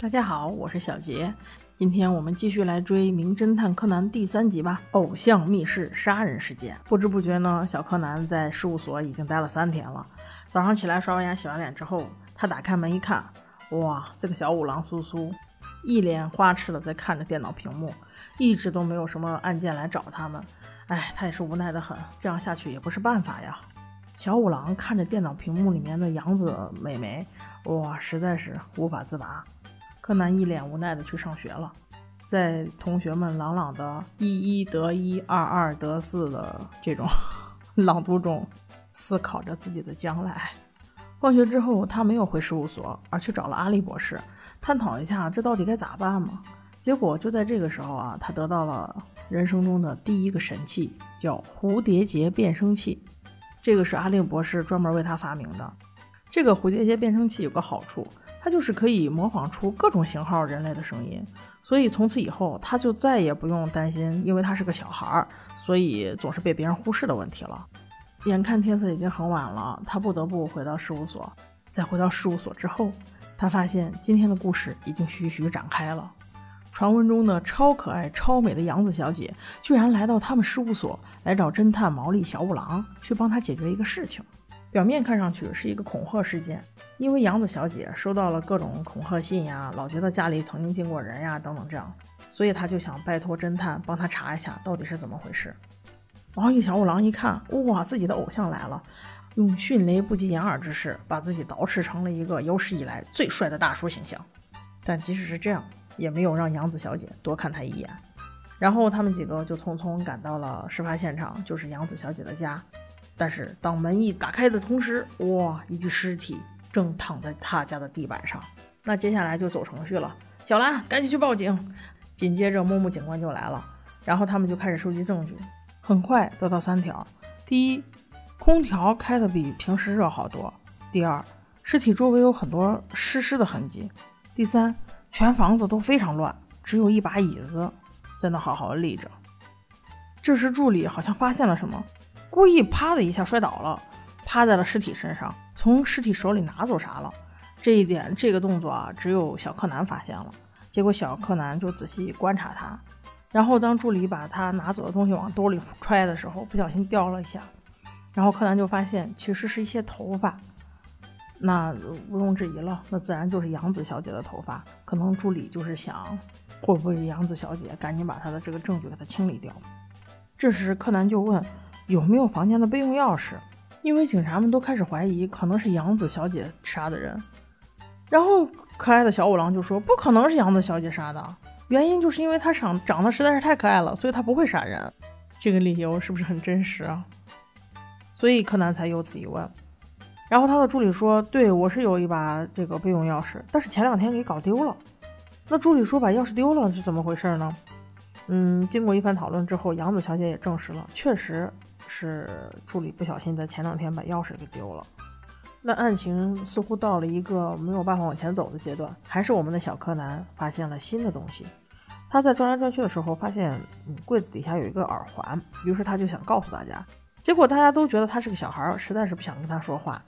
大家好，我是小杰。今天我们继续来追《名侦探柯南》第三集吧。偶像密室杀人事件，不知不觉呢，小柯南在事务所已经待了三天了。早上起来刷完牙、洗完脸之后，他打开门一看，哇，这个小五郎苏苏一脸花痴的在看着电脑屏幕，一直都没有什么案件来找他们。哎，他也是无奈的很，这样下去也不是办法呀。小五郎看着电脑屏幕里面的杨子美眉，哇，实在是无法自拔。柯南一脸无奈的去上学了，在同学们朗朗的“一一得一，二二得四”的这种 朗读中，思考着自己的将来。放学之后，他没有回事务所，而去找了阿笠博士，探讨一下这到底该咋办嘛。结果就在这个时候啊，他得到了人生中的第一个神器，叫蝴蝶结变声器。这个是阿笠博士专门为他发明的。这个蝴蝶结变声器有个好处。他就是可以模仿出各种型号人类的声音，所以从此以后他就再也不用担心，因为他是个小孩儿，所以总是被别人忽视的问题了。眼看天色已经很晚了，他不得不回到事务所。在回到事务所之后，他发现今天的故事已经徐徐展开了。传闻中的超可爱、超美的杨子小姐，居然来到他们事务所来找侦探毛利小五郎去帮他解决一个事情。表面看上去是一个恐吓事件。因为杨子小姐收到了各种恐吓信呀，老觉得家里曾经进过人呀，等等这样，所以她就想拜托侦探帮她查一下到底是怎么回事。毛利小五郎一看，哇，自己的偶像来了，用迅雷不及掩耳之势把自己捯饬成了一个有史以来最帅的大叔形象。但即使是这样，也没有让杨子小姐多看他一眼。然后他们几个就匆匆赶到了事发现场，就是杨子小姐的家。但是当门一打开的同时，哇，一具尸体。正躺在他家的地板上，那接下来就走程序了。小兰，赶紧去报警。紧接着，木木警官就来了，然后他们就开始收集证据。很快得到三条：第一，空调开的比平时热好多；第二，尸体周围有很多湿湿的痕迹；第三，全房子都非常乱，只有一把椅子在那好好立着。这时，助理好像发现了什么，故意啪的一下摔倒了。趴在了尸体身上，从尸体手里拿走啥了？这一点，这个动作啊，只有小柯南发现了。结果小柯南就仔细观察他，然后当助理把他拿走的东西往兜里揣的时候，不小心掉了一下，然后柯南就发现其实是一些头发。那毋庸置疑了，那自然就是杨子小姐的头发。可能助理就是想，会不会是杨子小姐赶紧把他的这个证据给他清理掉？这时柯南就问有没有房间的备用钥匙。因为警察们都开始怀疑，可能是杨子小姐杀的人。然后可爱的小五郎就说：“不可能是杨子小姐杀的，原因就是因为她长长得实在是太可爱了，所以她不会杀人。”这个理由是不是很真实啊？所以柯南才有此一问。然后他的助理说：“对我是有一把这个备用钥匙，但是前两天给搞丢了。”那助理说：“把钥匙丢了是怎么回事呢？”嗯，经过一番讨论之后，杨子小姐也证实了，确实。是助理不小心在前两天把钥匙给丢了，那案情似乎到了一个没有办法往前走的阶段。还是我们的小柯南发现了新的东西，他在转来转去的时候发现柜子底下有一个耳环，于是他就想告诉大家，结果大家都觉得他是个小孩，实在是不想跟他说话。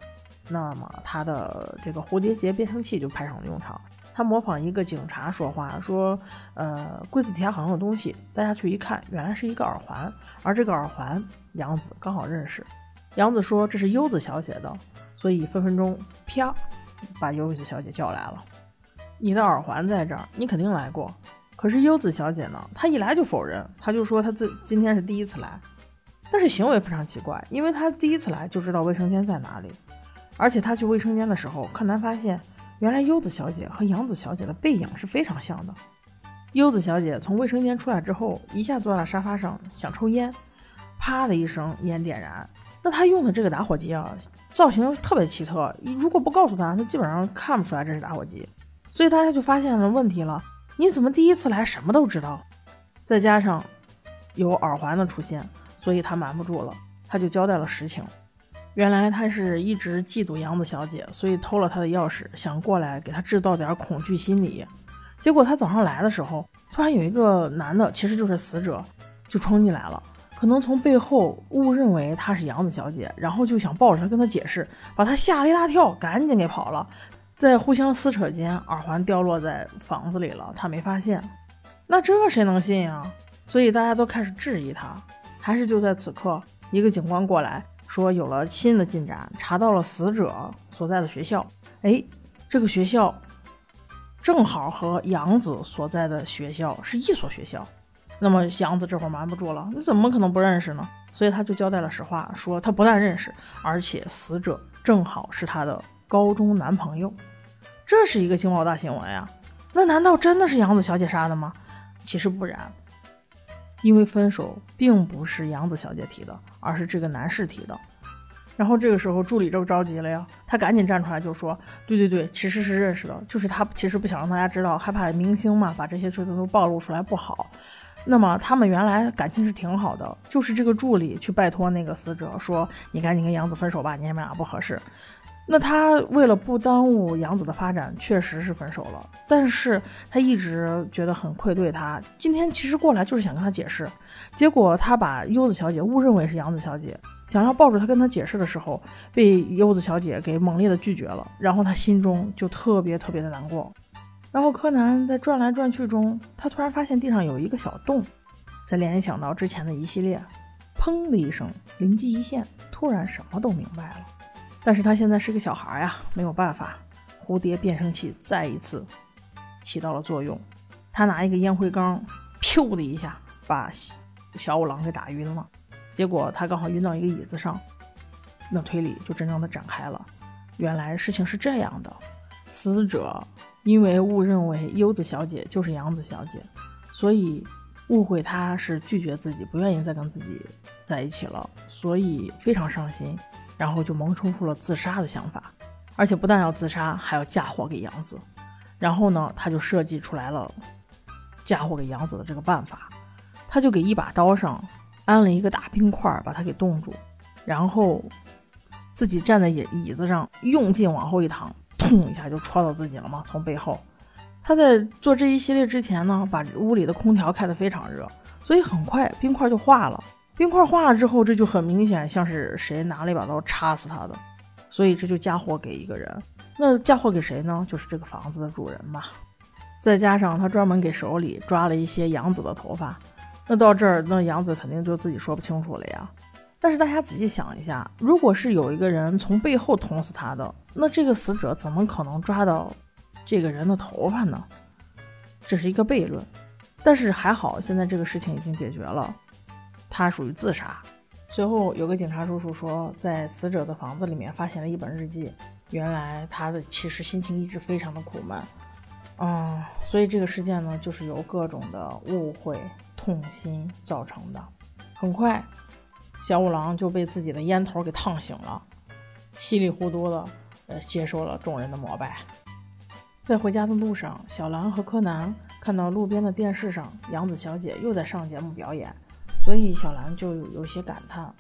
那么他的这个蝴蝶结变声器就派上了用场。他模仿一个警察说话，说：“呃，柜子底下好像有东西。”大家去一看，原来是一个耳环，而这个耳环杨子刚好认识。杨子说：“这是优子小姐的。”所以分分钟啪把优子小姐叫来了。你的耳环在这儿，你肯定来过。可是优子小姐呢？她一来就否认，她就说她自今天是第一次来，但是行为非常奇怪，因为她第一次来就知道卫生间在哪里，而且她去卫生间的时候，柯南发现。原来优子小姐和杨子小姐的背影是非常像的。优子小姐从卫生间出来之后，一下坐在沙发上想抽烟，啪的一声烟点燃。那她用的这个打火机啊，造型特别奇特，如果不告诉她，她基本上看不出来这是打火机。所以大家就发现了问题了：你怎么第一次来什么都知道？再加上有耳环的出现，所以他瞒不住了，他就交代了实情。原来他是一直嫉妒杨子小姐，所以偷了她的钥匙，想过来给她制造点恐惧心理。结果他早上来的时候，突然有一个男的，其实就是死者，就冲进来了。可能从背后误认为他是杨子小姐，然后就想抱着她跟她解释，把她吓了一大跳，赶紧给跑了。在互相撕扯间，耳环掉落在房子里了，他没发现。那这谁能信啊？所以大家都开始质疑他。还是就在此刻，一个警官过来说有了新的进展，查到了死者所在的学校。哎，这个学校正好和杨子所在的学校是一所学校。那么杨子这会儿瞒不住了，你怎么可能不认识呢？所以他就交代了实话，说他不但认识，而且死者正好是他的高中男朋友。这是一个惊爆大新闻呀！那难道真的是杨子小姐杀的吗？其实不然，因为分手并不是杨子小姐提的，而是这个男士提的。然后这个时候助理就着急了呀，他赶紧站出来就说：“对对对，其实是认识的，就是他其实不想让大家知道，害怕明星嘛，把这些事情都暴露出来不好。”那么他们原来感情是挺好的，就是这个助理去拜托那个死者说：“你赶紧跟杨子分手吧，你们俩不合适。”那他为了不耽误杨子的发展，确实是分手了。但是他一直觉得很愧对他。今天其实过来就是想跟他解释，结果他把优子小姐误认为是杨子小姐，想要抱住她跟他解释的时候，被优子小姐给猛烈的拒绝了。然后他心中就特别特别的难过。然后柯南在转来转去中，他突然发现地上有一个小洞，再联想到之前的一系列，砰的一声，灵机一现，突然什么都明白了。但是他现在是个小孩呀，没有办法。蝴蝶变声器再一次起到了作用，他拿一个烟灰缸，噗的一下把小五郎给打晕了。结果他刚好晕到一个椅子上，那推理就真正的展开了。原来事情是这样的，死者。因为误认为优子小姐就是杨子小姐，所以误会她是拒绝自己，不愿意再跟自己在一起了，所以非常伤心，然后就萌生出了自杀的想法，而且不但要自杀，还要嫁祸给杨子。然后呢，他就设计出来了嫁祸给杨子的这个办法，他就给一把刀上安了一个大冰块，把它给冻住，然后自己站在椅椅子上，用劲往后一躺。砰一下就戳到自己了嘛？从背后，他在做这一系列之前呢，把屋里的空调开得非常热，所以很快冰块就化了。冰块化了之后，这就很明显像是谁拿了一把刀插死他的，所以这就嫁祸给一个人。那嫁祸给谁呢？就是这个房子的主人吧。再加上他专门给手里抓了一些杨子的头发，那到这儿，那杨子肯定就自己说不清楚了呀。但是大家仔细想一下，如果是有一个人从背后捅死他的，那这个死者怎么可能抓到这个人的头发呢？这是一个悖论。但是还好，现在这个事情已经解决了，他属于自杀。随后有个警察叔叔说，在死者的房子里面发现了一本日记，原来他的其实心情一直非常的苦闷。嗯，所以这个事件呢，就是由各种的误会、痛心造成的。很快。小五郎就被自己的烟头给烫醒了，稀里糊涂的呃接受了众人的膜拜。在回家的路上，小兰和柯南看到路边的电视上杨子小姐又在上节目表演，所以小兰就有些感叹：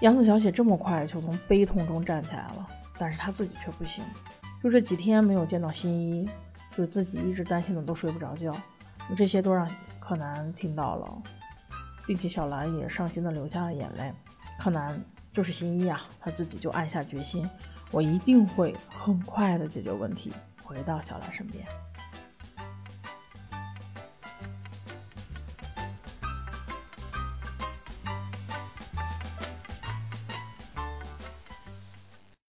杨子小姐这么快就从悲痛中站起来了，但是她自己却不行，就这几天没有见到新一，就自己一直担心的都睡不着觉，这些都让柯南听到了。并且小兰也伤心的流下了眼泪。柯南就是新一啊，他自己就暗下决心，我一定会很快的解决问题，回到小兰身边。